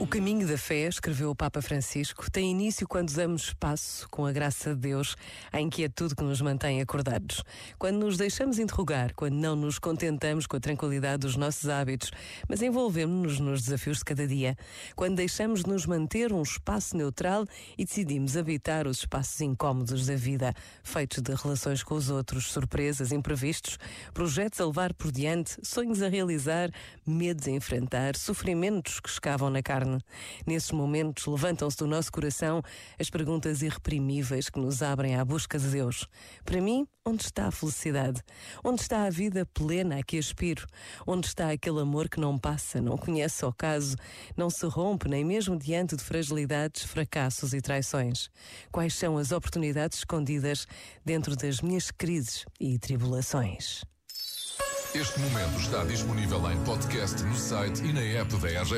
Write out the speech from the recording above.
O caminho da fé, escreveu o Papa Francisco, tem início quando damos espaço, com a graça de Deus, à inquietude que nos mantém acordados. Quando nos deixamos interrogar, quando não nos contentamos com a tranquilidade dos nossos hábitos, mas envolvemos-nos nos desafios de cada dia. Quando deixamos de nos manter um espaço neutral e decidimos habitar os espaços incômodos da vida, feitos de relações com os outros, surpresas, imprevistos, projetos a levar por diante, sonhos a realizar, medos a enfrentar, sofrimentos que escavam na carne carne. Nesses momentos levantam-se do nosso coração as perguntas irreprimíveis que nos abrem à busca de Deus. Para mim, onde está a felicidade? Onde está a vida plena a que aspiro? Onde está aquele amor que não passa, não conhece o caso, não se rompe nem mesmo diante de fragilidades, fracassos e traições? Quais são as oportunidades escondidas dentro das minhas crises e tribulações? Este momento está disponível em podcast no site e na app da RGF.